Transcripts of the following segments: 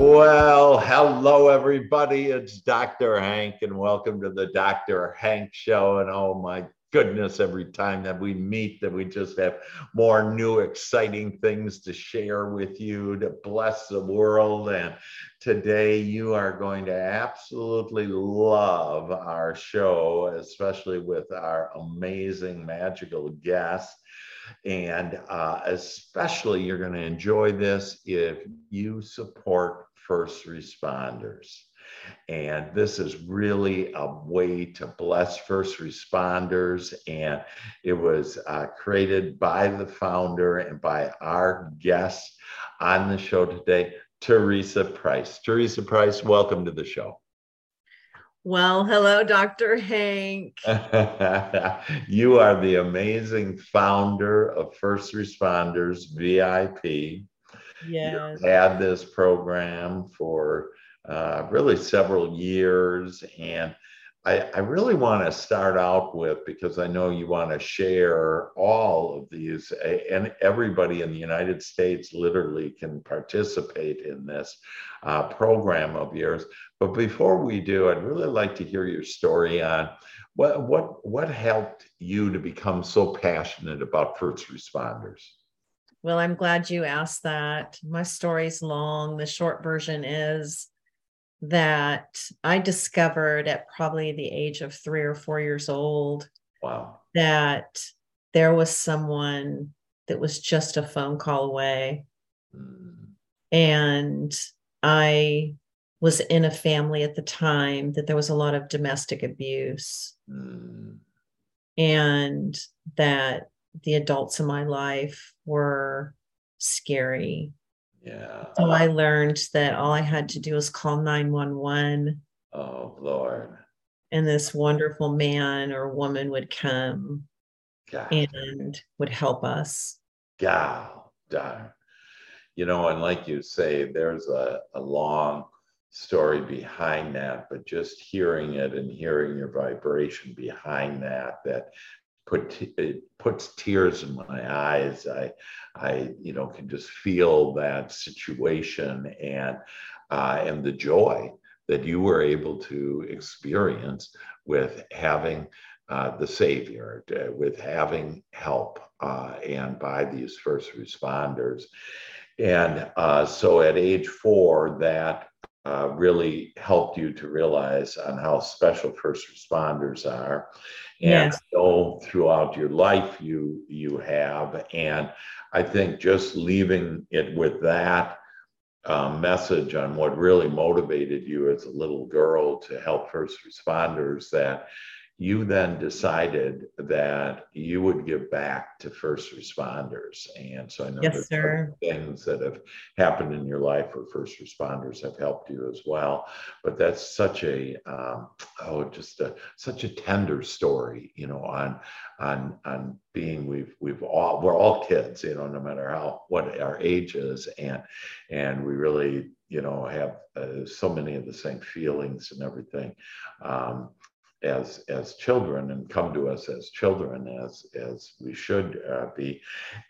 Well, hello, everybody. It's Dr. Hank, and welcome to the Dr. Hank Show. And oh my goodness, every time that we meet, that we just have more new, exciting things to share with you to bless the world. And today, you are going to absolutely love our show, especially with our amazing, magical guests. And uh, especially, you're going to enjoy this if you support first responders. And this is really a way to bless first responders. And it was uh, created by the founder and by our guest on the show today, Teresa Price. Teresa Price, welcome to the show. Well, hello, Dr. Hank. you are the amazing founder of First Responders VIP. Yes. Had this program for uh, really several years. And I, I really want to start out with because I know you want to share all of these, and everybody in the United States literally can participate in this uh, program of yours. But before we do, I'd really like to hear your story on what what what helped you to become so passionate about first responders. Well, I'm glad you asked that. My story's long. The short version is that I discovered at probably the age of three or four years old. Wow. That there was someone that was just a phone call away. Mm. And I was in a family at the time that there was a lot of domestic abuse. Mm. And that the adults in my life were scary yeah. So I learned that all I had to do was call 911. Oh, Lord. And this wonderful man or woman would come God. and would help us. God, darn. You know, and like you say, there's a, a long story behind that, but just hearing it and hearing your vibration behind that, that put it puts tears in my eyes. I, I, you know, can just feel that situation and uh, and the joy that you were able to experience with having uh, the Savior, with having help, uh, and by these first responders. And uh, so, at age four, that uh, really helped you to realize on how special first responders are and yes. so throughout your life you you have and i think just leaving it with that um, message on what really motivated you as a little girl to help first responders that you then decided that you would give back to first responders. And so I know yes, there's things that have happened in your life where first responders have helped you as well. But that's such a um, oh, just a, such a tender story, you know, on on on being we've we've all we're all kids, you know, no matter how what our age is, and and we really you know have uh, so many of the same feelings and everything. Um, as as children and come to us as children as as we should uh, be.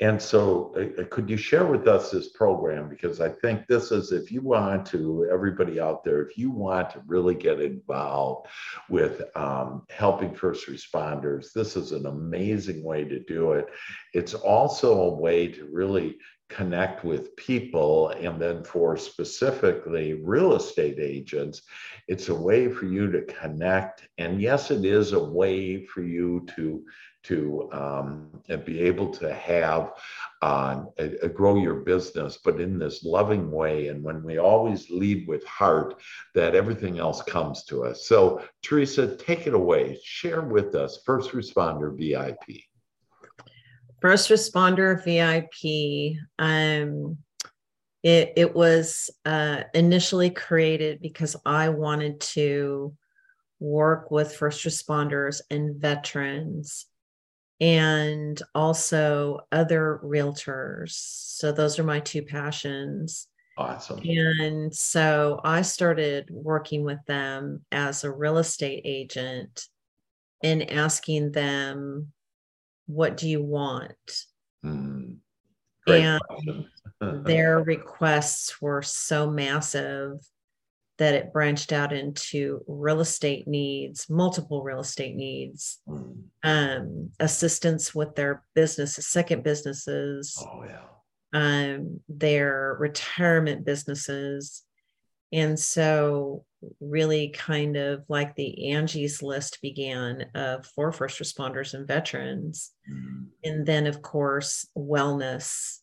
And so uh, uh, could you share with us this program? Because i think this is if you want to everybody out there if you want to really get involved with um, helping first responders this is an amazing way to do it. It's also a way to really connect with people and then for specifically real estate agents it's a way for you to connect. And yes it is a way for you to to um, be able to have uh, a, a grow your business but in this loving way. And when we always lead with heart that everything else comes to us. So teresa take it away. Share with us first responder vip first responder VIP. Um, it, it was uh, initially created because I wanted to work with first responders and veterans and also other realtors. So those are my two passions. Awesome. And so I started working with them as a real estate agent and asking them what do you want? Mm. And their requests were so massive that it branched out into real estate needs, multiple real estate needs, mm. um, assistance with their businesses, second businesses, oh, yeah. um, their retirement businesses. And so, really, kind of like the Angie's list began of for first responders and veterans. Mm. And then, of course, wellness.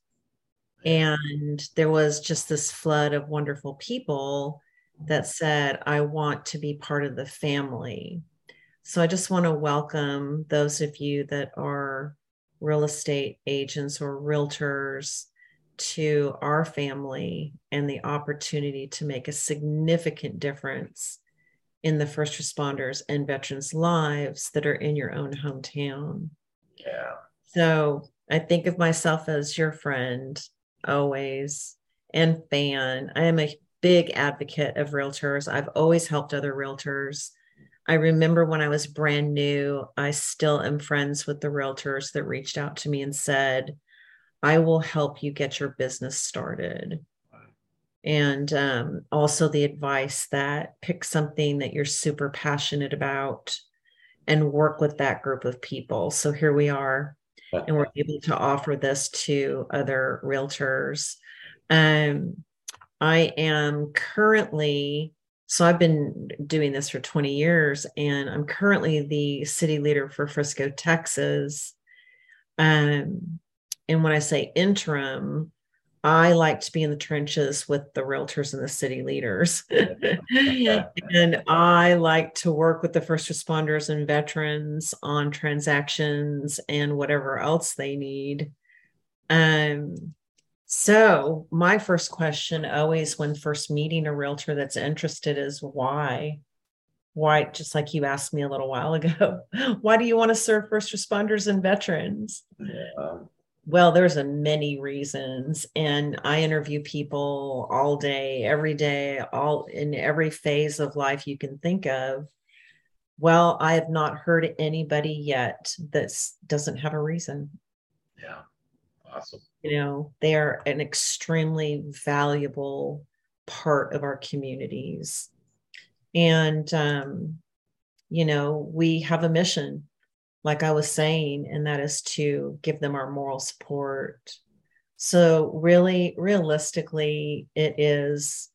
And there was just this flood of wonderful people that said, I want to be part of the family. So I just want to welcome those of you that are real estate agents or realtors to our family and the opportunity to make a significant difference in the first responders and veterans' lives that are in your own hometown. Yeah. So I think of myself as your friend always and fan. I am a big advocate of realtors. I've always helped other realtors. I remember when I was brand new, I still am friends with the realtors that reached out to me and said, I will help you get your business started. And um, also the advice that pick something that you're super passionate about and work with that group of people. So here we are, and we're able to offer this to other realtors. Um, I am currently, so I've been doing this for 20 years, and I'm currently the city leader for Frisco, Texas. Um, and when I say interim, I like to be in the trenches with the realtors and the city leaders. and I like to work with the first responders and veterans on transactions and whatever else they need. Um, so, my first question always when first meeting a realtor that's interested is why? Why, just like you asked me a little while ago, why do you want to serve first responders and veterans? Yeah. Well, there's a many reasons, and I interview people all day, every day, all in every phase of life you can think of. Well, I have not heard anybody yet that doesn't have a reason. Yeah, awesome you know they're an extremely valuable part of our communities and um, you know we have a mission like i was saying and that is to give them our moral support so really realistically it is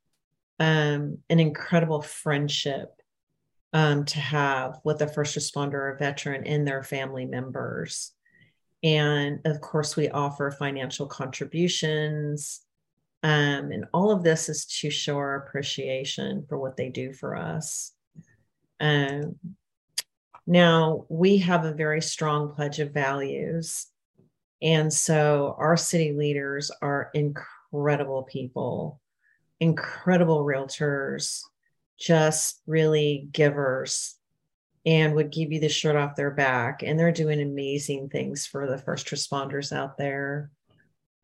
um, an incredible friendship um, to have with a first responder or veteran and their family members and of course, we offer financial contributions. Um, and all of this is to show our appreciation for what they do for us. Um, now, we have a very strong pledge of values. And so our city leaders are incredible people, incredible realtors, just really givers and would give you the shirt off their back. And they're doing amazing things for the first responders out there.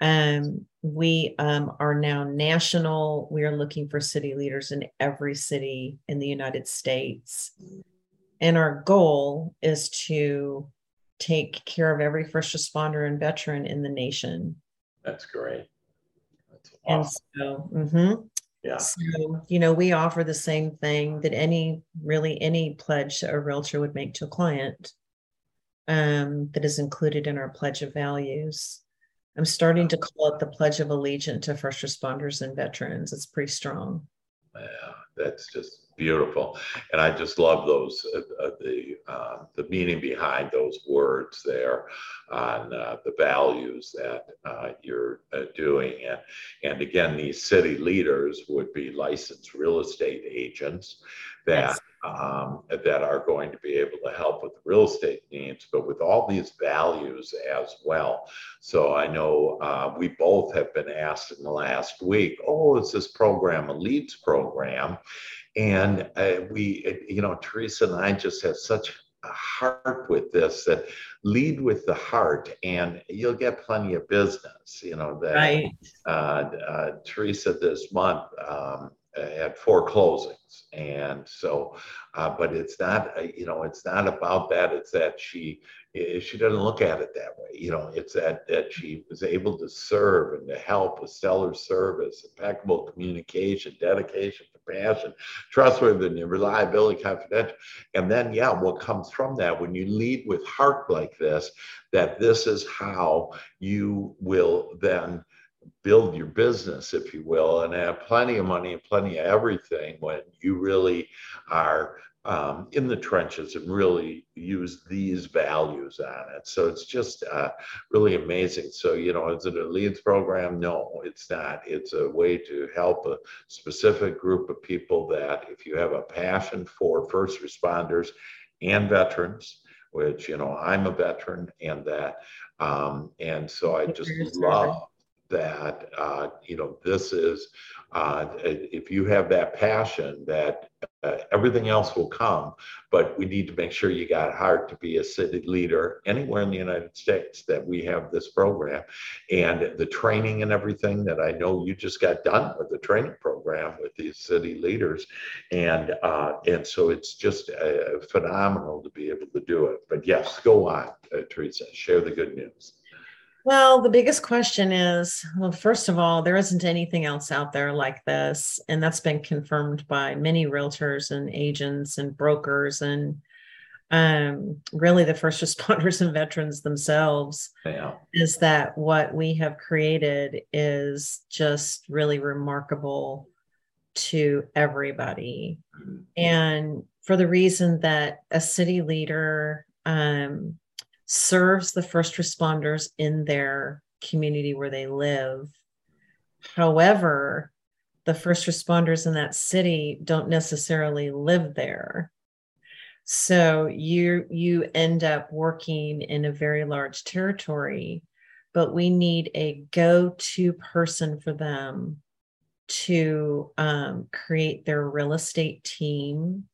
Um, we um, are now national. We are looking for city leaders in every city in the United States. And our goal is to take care of every first responder and veteran in the nation. That's great. That's awesome. And so, mm-hmm. Yeah. So, you know, we offer the same thing that any really any pledge a realtor would make to a client um, that is included in our pledge of values. I'm starting to call it the pledge of allegiance to first responders and veterans. It's pretty strong. Yeah, that's just beautiful and i just love those uh, uh, the uh, the meaning behind those words there on uh, the values that uh, you're uh, doing and and again these city leaders would be licensed real estate agents that yes um, that are going to be able to help with real estate needs, but with all these values as well. So I know uh, we both have been asked in the last week, oh, is this program a leads program? And uh, we, you know, Teresa and I just have such a heart with this that lead with the heart and you'll get plenty of business you know that right. uh, uh, teresa this month um, had four closings, and so, uh, but it's not, uh, you know, it's not about that. It's that she she doesn't look at it that way. You know, it's that that she was able to serve and to help with stellar service, impeccable communication, dedication, compassion, trustworthiness, reliability, confidential. And then, yeah, what comes from that when you lead with heart like this, that this is how you will then build your business, if you will, and have plenty of money and plenty of everything when you really are um, in the trenches and really use these values on it. So it's just uh, really amazing. So, you know, is it a leads program? No, it's not. It's a way to help a specific group of people that if you have a passion for first responders and veterans, which, you know, I'm a veteran and that, um, and so I just love that uh, you know this is uh, if you have that passion that uh, everything else will come but we need to make sure you got heart to be a city leader anywhere in the united states that we have this program. And the training and everything that i know you just got done with the training program with these city leaders. And uh, and so it's just uh, phenomenal to be able to do it. But yes go on uh, teresa share the good news well, the biggest question is well, first of all, there isn't anything else out there like this. And that's been confirmed by many realtors and agents and brokers and um, really the first responders and veterans themselves. Yeah. Is that what we have created is just really remarkable to everybody. Mm-hmm. And for the reason that a city leader, um, serves the first responders in their community where they live. However, the first responders in that city don't necessarily live there. So you you end up working in a very large territory, but we need a go-to person for them to um, create their real estate team,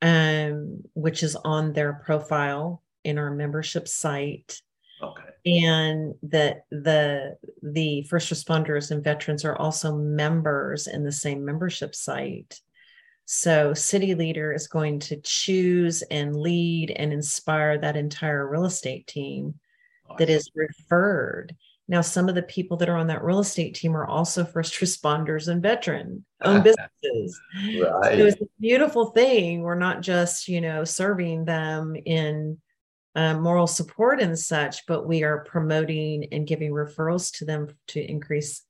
um, which is on their profile in our membership site. Okay. And that the the first responders and veterans are also members in the same membership site. So city leader is going to choose and lead and inspire that entire real estate team awesome. that is referred. Now, some of the people that are on that real estate team are also first responders and veteran owned businesses. right. So it's a beautiful thing. We're not just, you know, serving them in uh, moral support and such, but we are promoting and giving referrals to them to increase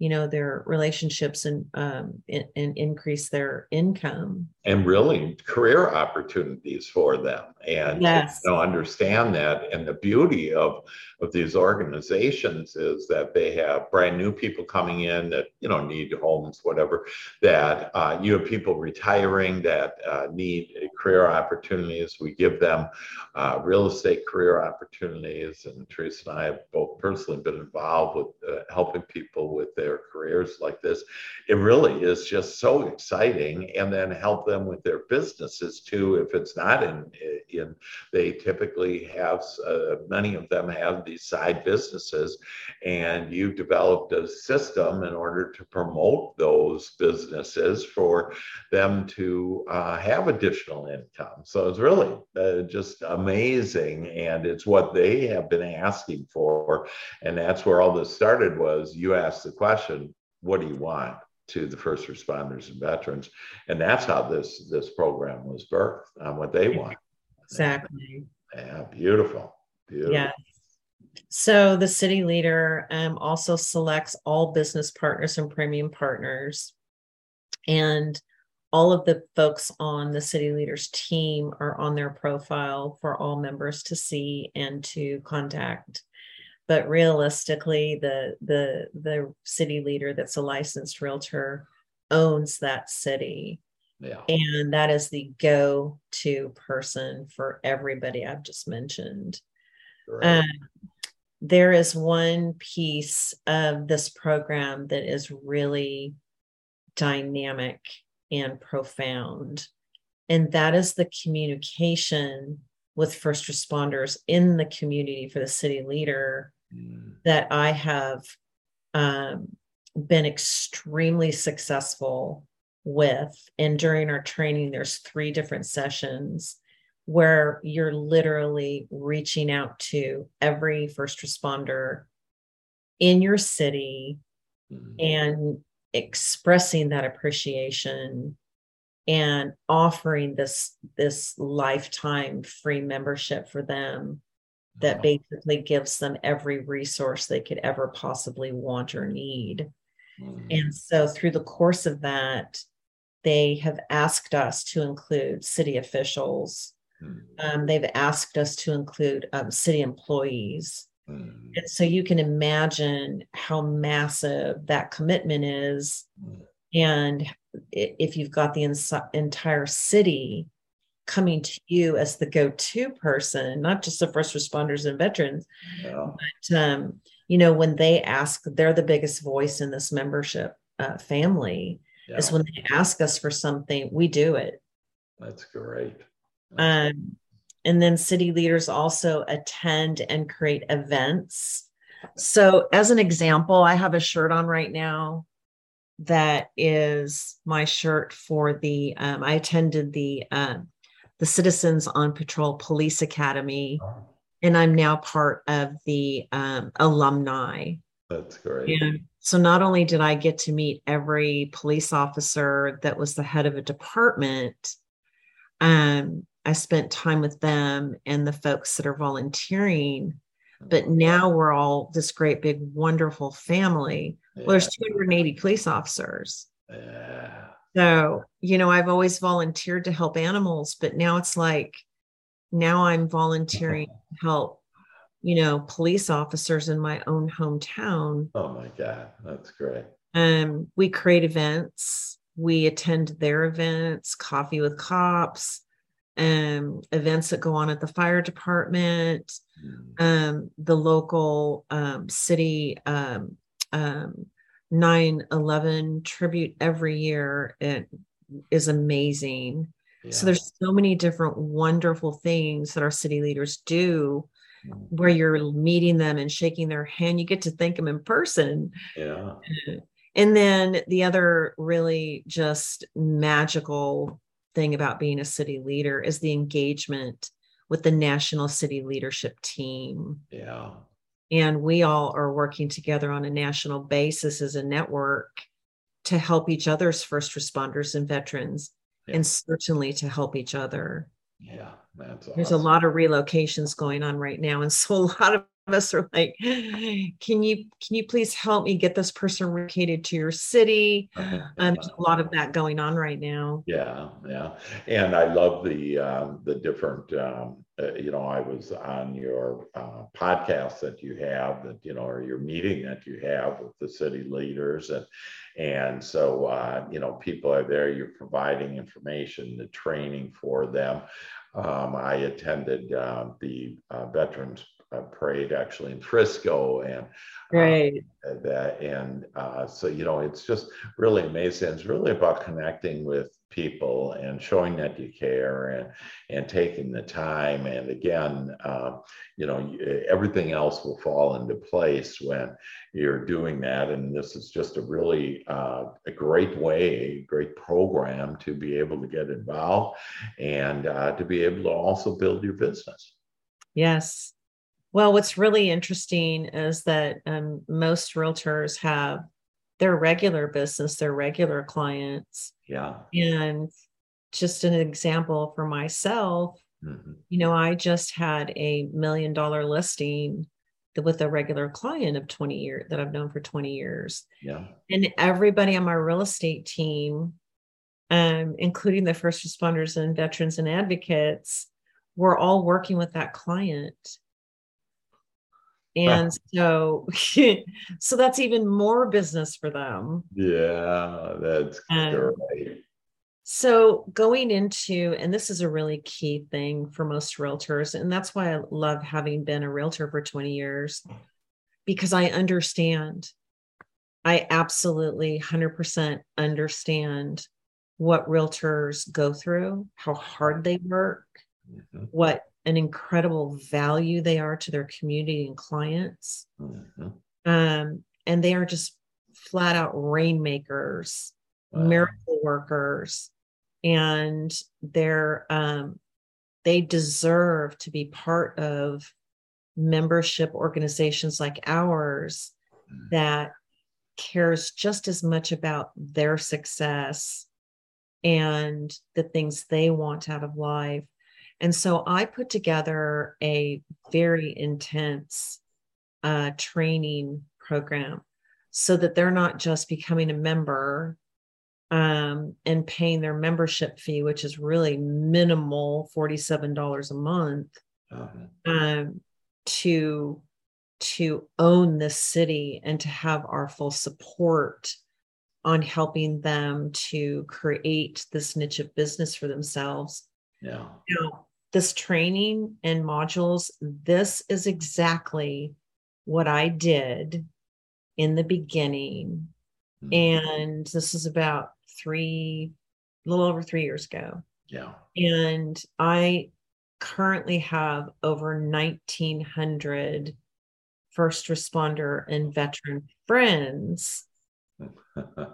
you know their relationships and um, and, and increase their income. And really career opportunities for them. And yes. you know understand that. And the beauty of of these organizations is that they have brand new people coming in that you know need homes whatever that uh, you have people retiring that uh, need career opportunities. We give them uh, real estate career opportunities. And teresa and i have both personally been involved with uh, helping people with their careers like this. It really is just so exciting. And then help them with their businesses too. If it's not in in they typically have uh, many of them have these side businesses and you've developed a system in order to promote those businesses for them to uh, have additional income. So it's really uh, just amazing and it's what they have been asking for and that's where all this started was you asked the question what do you want to the first responders and veterans? And that's how this this program was birthed on what they want. Exactly. Yeah beautiful beautiful. Yeah so the city leader um, also selects all business partners and premium partners and all of the folks on the city leaders team are on their profile for all members to see and to contact but realistically the the the city leader that's a licensed realtor owns that city yeah. and that is the go-to person for everybody i've just mentioned right. um, there is one piece of this program that is really dynamic and profound and that is the communication with first responders in the community for the city leader mm. that I have um, been extremely successful with. And during our training, there's three different sessions where you're literally reaching out to every first responder in your city mm-hmm. and expressing that appreciation and offering this this lifetime free membership for them that wow. basically gives them every resource they could ever possibly want or need. Mm. And so through the course of that, they have asked us to include city officials. Mm. Um, they've asked us to include um, city employees. Mm. And so you can imagine how massive that commitment is. Mm. And if you've got the ins- entire city coming to you as the go-to person, not just the first responders and veterans, yeah. but um, you know when they ask, they're the biggest voice in this membership uh, family. Yeah. Is when they ask us for something, we do it. That's great. Um, and then city leaders also attend and create events. So, as an example, I have a shirt on right now that is my shirt for the um, i attended the uh, the Citizens on Patrol Police Academy, and I'm now part of the um, alumni. That's great. And so not only did I get to meet every police officer that was the head of a department, um, I spent time with them and the folks that are volunteering. But now we're all this great, big, wonderful family. Yeah. Well, there's 280 police officers. Yeah. So, you know, I've always volunteered to help animals, but now it's like, now I'm volunteering to help, you know, police officers in my own hometown. Oh my God, that's great. Um, we create events, we attend their events, coffee with cops, um, events that go on at the fire department, mm. um, the local um, city um, um, 9 11 tribute every year it is amazing yeah. so there's so many different wonderful things that our city leaders do mm-hmm. where you're meeting them and shaking their hand you get to thank them in person yeah and then the other really just magical thing about being a city leader is the engagement with the national city leadership team yeah and we all are working together on a national basis as a network to help each other's first responders and veterans, yeah. and certainly to help each other. Yeah, that's There's a lot of relocations going on right now. And so a lot of us are like, can you can you please help me get this person relocated to your city? Um, there's a lot of that going on right now. Yeah, yeah, and I love the um, the different. Um, uh, you know, I was on your uh, podcast that you have that you know, or your meeting that you have with the city leaders, and and so uh, you know, people are there. You're providing information, the training for them. Um, I attended uh, the uh, Veterans uh, parade actually in Frisco and uh, that and uh, so you know it's just really amazing. It's really about connecting with people and showing that you care and and taking the time. And again uh, you know everything else will fall into place when you're doing that. And this is just a really uh, a great way a great program to be able to get involved and uh, to be able to also build your business. Yes well, what's really interesting is that um, most realtors have their regular business, their regular clients. Yeah. And just an example for myself, mm-hmm. you know, I just had a million dollar listing with a regular client of 20 years that I've known for 20 years. Yeah. And everybody on my real estate team, um, including the first responders and veterans and advocates, were all working with that client and so so that's even more business for them yeah that's um, great so going into and this is a really key thing for most realtors and that's why i love having been a realtor for 20 years because i understand i absolutely 100% understand what realtors go through how hard they work mm-hmm. what an incredible value they are to their community and clients. Mm-hmm. Um, and they are just flat out rainmakers, Wow. miracle workers, and they're um, they deserve to be part of membership organizations like ours Mm. that cares just as much about their success and the things they want out of life. And so I put together a very intense uh, training program so that they're not just becoming a member um, and paying their membership fee, which is really minimal $47 a month Um, um, to to own this city and to have our full support on helping them to create this niche of business for themselves. Yeah. Now, this training and modules, this is exactly what I did in the beginning. Mm. And this is about three, a little over three years ago. Yeah. And I currently have over 1,900 first responder and veteran friends.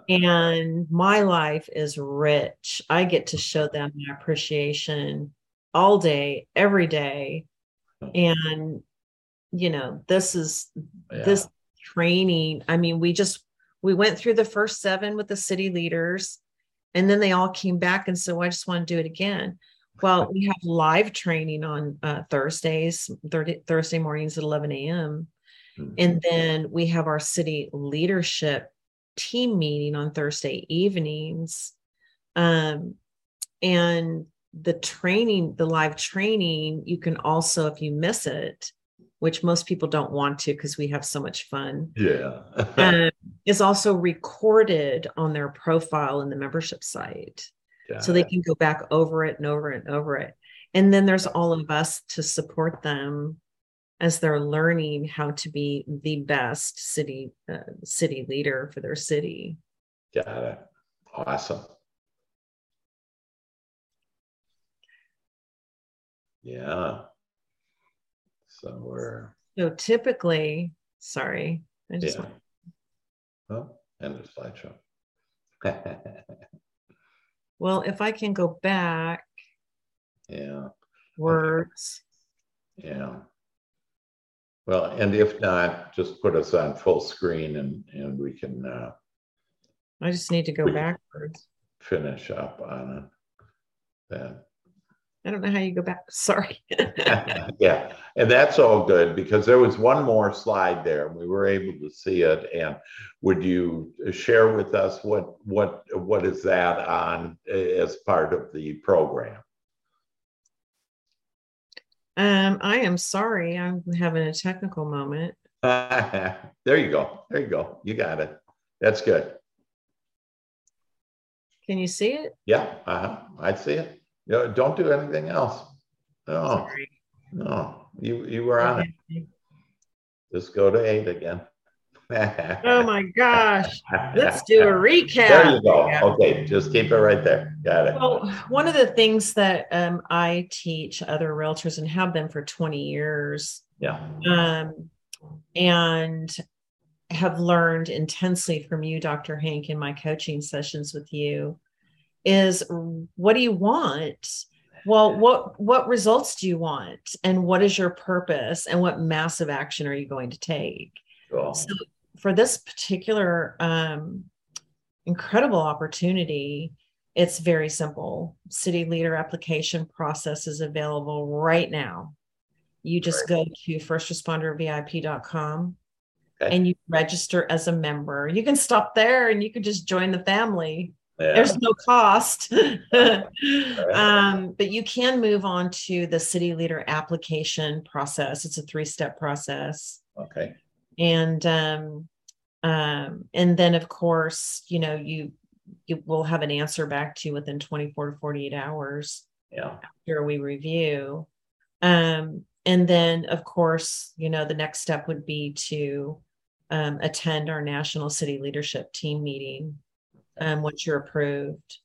And my life is rich. I get to show them my appreciation all day, every day. And, you know, this is Yeah. this training. I mean, we just, we went through the first seven with the city leaders and then they all came back and so I just want to do it again. Well, we have live training on uh, Thursdays, 30, Thursday mornings at 11 a.m. Mhm. And then we have our city leadership team meeting on Thursday evenings. Um, and the training, the live training, you can also, if you miss it, which most people don't want to because we have so much fun, yeah. um, is also recorded on their profile in the membership site so they can go back over it and over it and over it. And then there's all of us to support them as they're learning how to be the best city uh, city leader for their city. Got it. Awesome. Yeah. So we're, So typically, sorry, I just yeah. want, Oh, end of slideshow. well, if I can go back, Yeah, words. yeah. Well, and if not, just put us on full screen and, and we can, uh, I just need to go backwards. finish up on it. I don't know how you go back. Sorry. Yeah, and that's all good because there was one more slide there and we were able to see it. And would you share with us what, what, what is that on as part of the program? Um, I am sorry. I'm having a technical moment. there you go. There you go. You got it. That's good. Can you see it? Yeah, uh-huh. I see it. You know, don't do anything else. No, Sorry. no, you, you were on it. Just go to eight again. Oh my gosh. Let's do a recap. There you go. Yeah. Okay, just keep it right there. Got it. Well, one of the things that um, I teach other realtors and have been for 20 years, Yeah, um, and have learned intensely from you, Dr. Hank, in my coaching sessions with you, is what do you want? Well, what what results do you want, and what is your purpose, and what massive action are you going to take? cool. So for this particular um, incredible opportunity, it's very simple. City leader application process is available right now. You just go to firstrespondervip.com Okay. and you register as a member. You can stop there and you can just join the family. Yeah, There's no cost. um, but you can move on to the city leader application process. It's a three step process okay, and um, um, and then of course you know you you will have an answer back to you within 24 to 48 hours yeah, after we review. Um, and then of course you know the next step would be to um, attend our national city leadership team meeting um, once you're approved.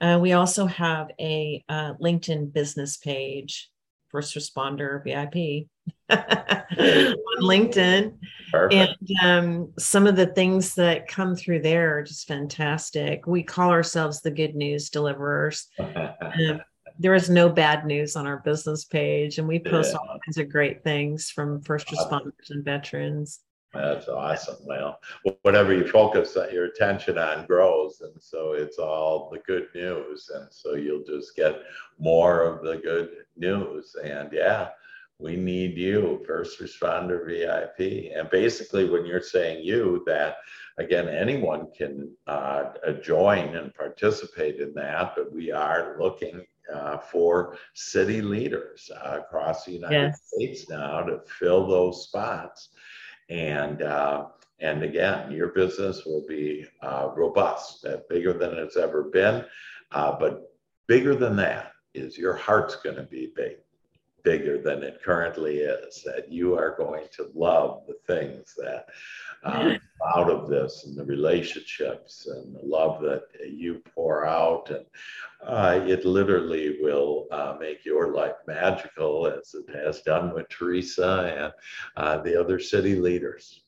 Uh, we also have a uh, linkedin business page first responder vip on LinkedIn. Perfect. And um, some of the things that come through there are just fantastic. We call ourselves the good news deliverers. um, there is no bad news on our business page, and we post yeah. all kinds of great things from first responders and veterans. That's awesome. Well, whatever you focus your attention on grows. And so it's all the good news. And so you'll just get more of the good news. And yeah, we need you, first responder VIP. And basically, when you're saying you, that again, anyone can uh, join and participate in that, but we are looking uh, for city leaders uh, across the United yes. States now to fill those spots and uh, and again, your business will be uh, robust, uh, bigger than it's ever been. Uh, but bigger than that is your heart's going to be big, bigger than it currently is. That you are going to love the things that uh, out of this and the relationships and the love that you pour out. And uh, it literally will uh, make your life magical as it has done with Teresa and uh, the other city leaders.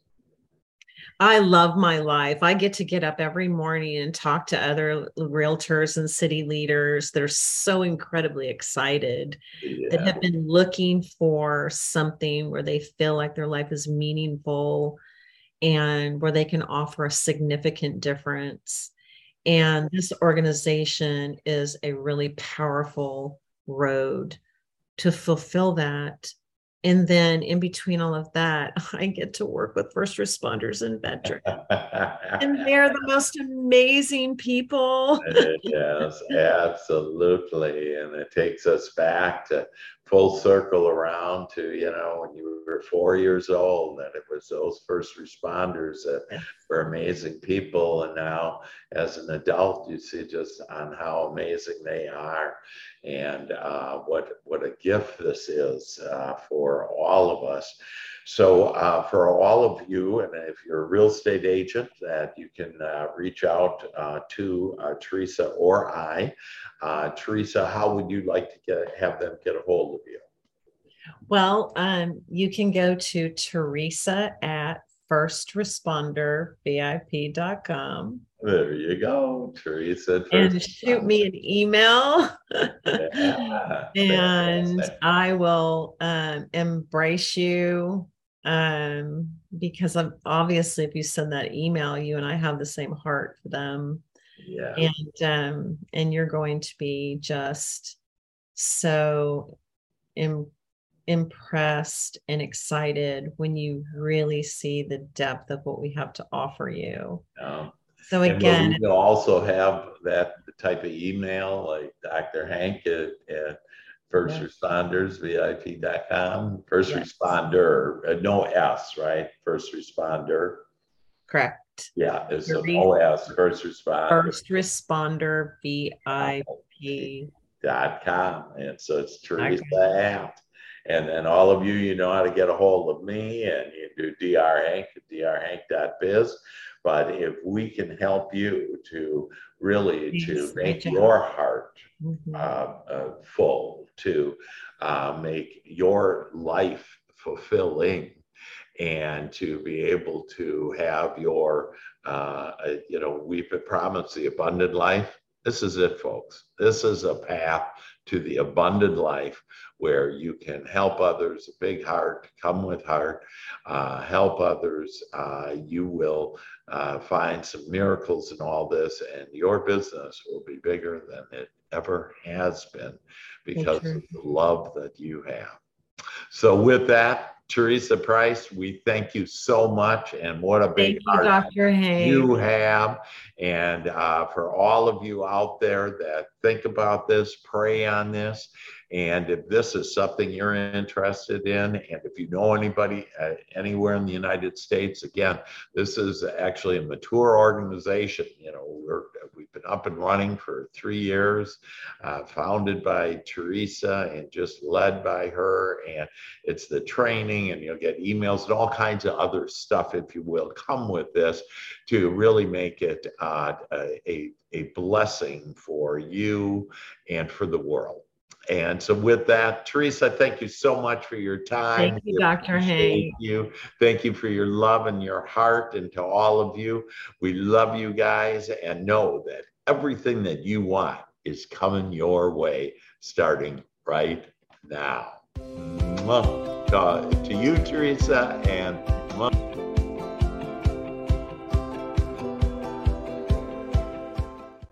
I love my life. I get to get up every morning and talk to other realtors and city leaders. They're so incredibly excited yeah. that have been looking for something where they feel like their life is meaningful and where they can offer a significant difference. And this organization is a really powerful road to fulfill that. And then in between all of that, I get to work with first responders and veterans. and they're the most amazing people. yes, absolutely. And it takes us back to full circle around to you know when you were four years old and it was those first responders that were amazing people and now as an adult you see just on how amazing they are and uh, what what a gift this is uh, for all of us so uh, for all of you, and if you're a real estate agent, that you can uh, reach out uh, to uh, Teresa or I. Teresa, how would you like to get have them get a hold of you? Well, um, you can go to Teresa at firstrespondervip.com. There you go, Teresa. And shoot me an email. yeah, and I will um, embrace you um, because I'm, obviously if you send that email, you and I have the same heart for them. Yeah. And um, and you're going to be just so impressed and excited when you really see the depth of what we have to offer you. Um, so again, we'll also have that type of email like Dr. Hank at, at First yeah. Responders, VIP.com. First yes. responder, uh, no S, right? First responder. Correct. Yeah, it's an OS, first responder. First responder, VIP. Dot com. And so it's Teresa okay. And then all of you, you know how to get a hold of me and you do drhank at drhank.biz. But if we can help you to really to make your heart mm-hmm. uh, uh, full, to uh, make your life fulfilling, and to be able to have your, uh, uh, you know, we've been promised the abundant life. This is it, folks. This is a path to the abundant life where you can help others, a big heart, come with heart, uh, help others. Uh, you will uh, find some miracles in all this, and your business will be bigger than it ever has been because of the love that you have. So, with that, Teresa Price, we thank you so much, and what a big you, Dr. Hayes. you have. And uh, for all of you out there that think about this, pray on this, and if this is something you're interested in, and if you know anybody uh, anywhere in the United States, again, this is actually a mature organization. You know, we're, we've been up and running for three years, uh, founded by Teresa and just led by her. And it's the training, and you'll get emails and all kinds of other stuff, if you will, come with this to really make it uh, a, a blessing for you and for the world. And so with that, Teresa, thank you so much for your time. Thank you, Dr. Hank. You. Thank you for your love and your heart. And to all of you, we love you guys and know that everything that you want is coming your way starting right now. To, to you, Teresa, and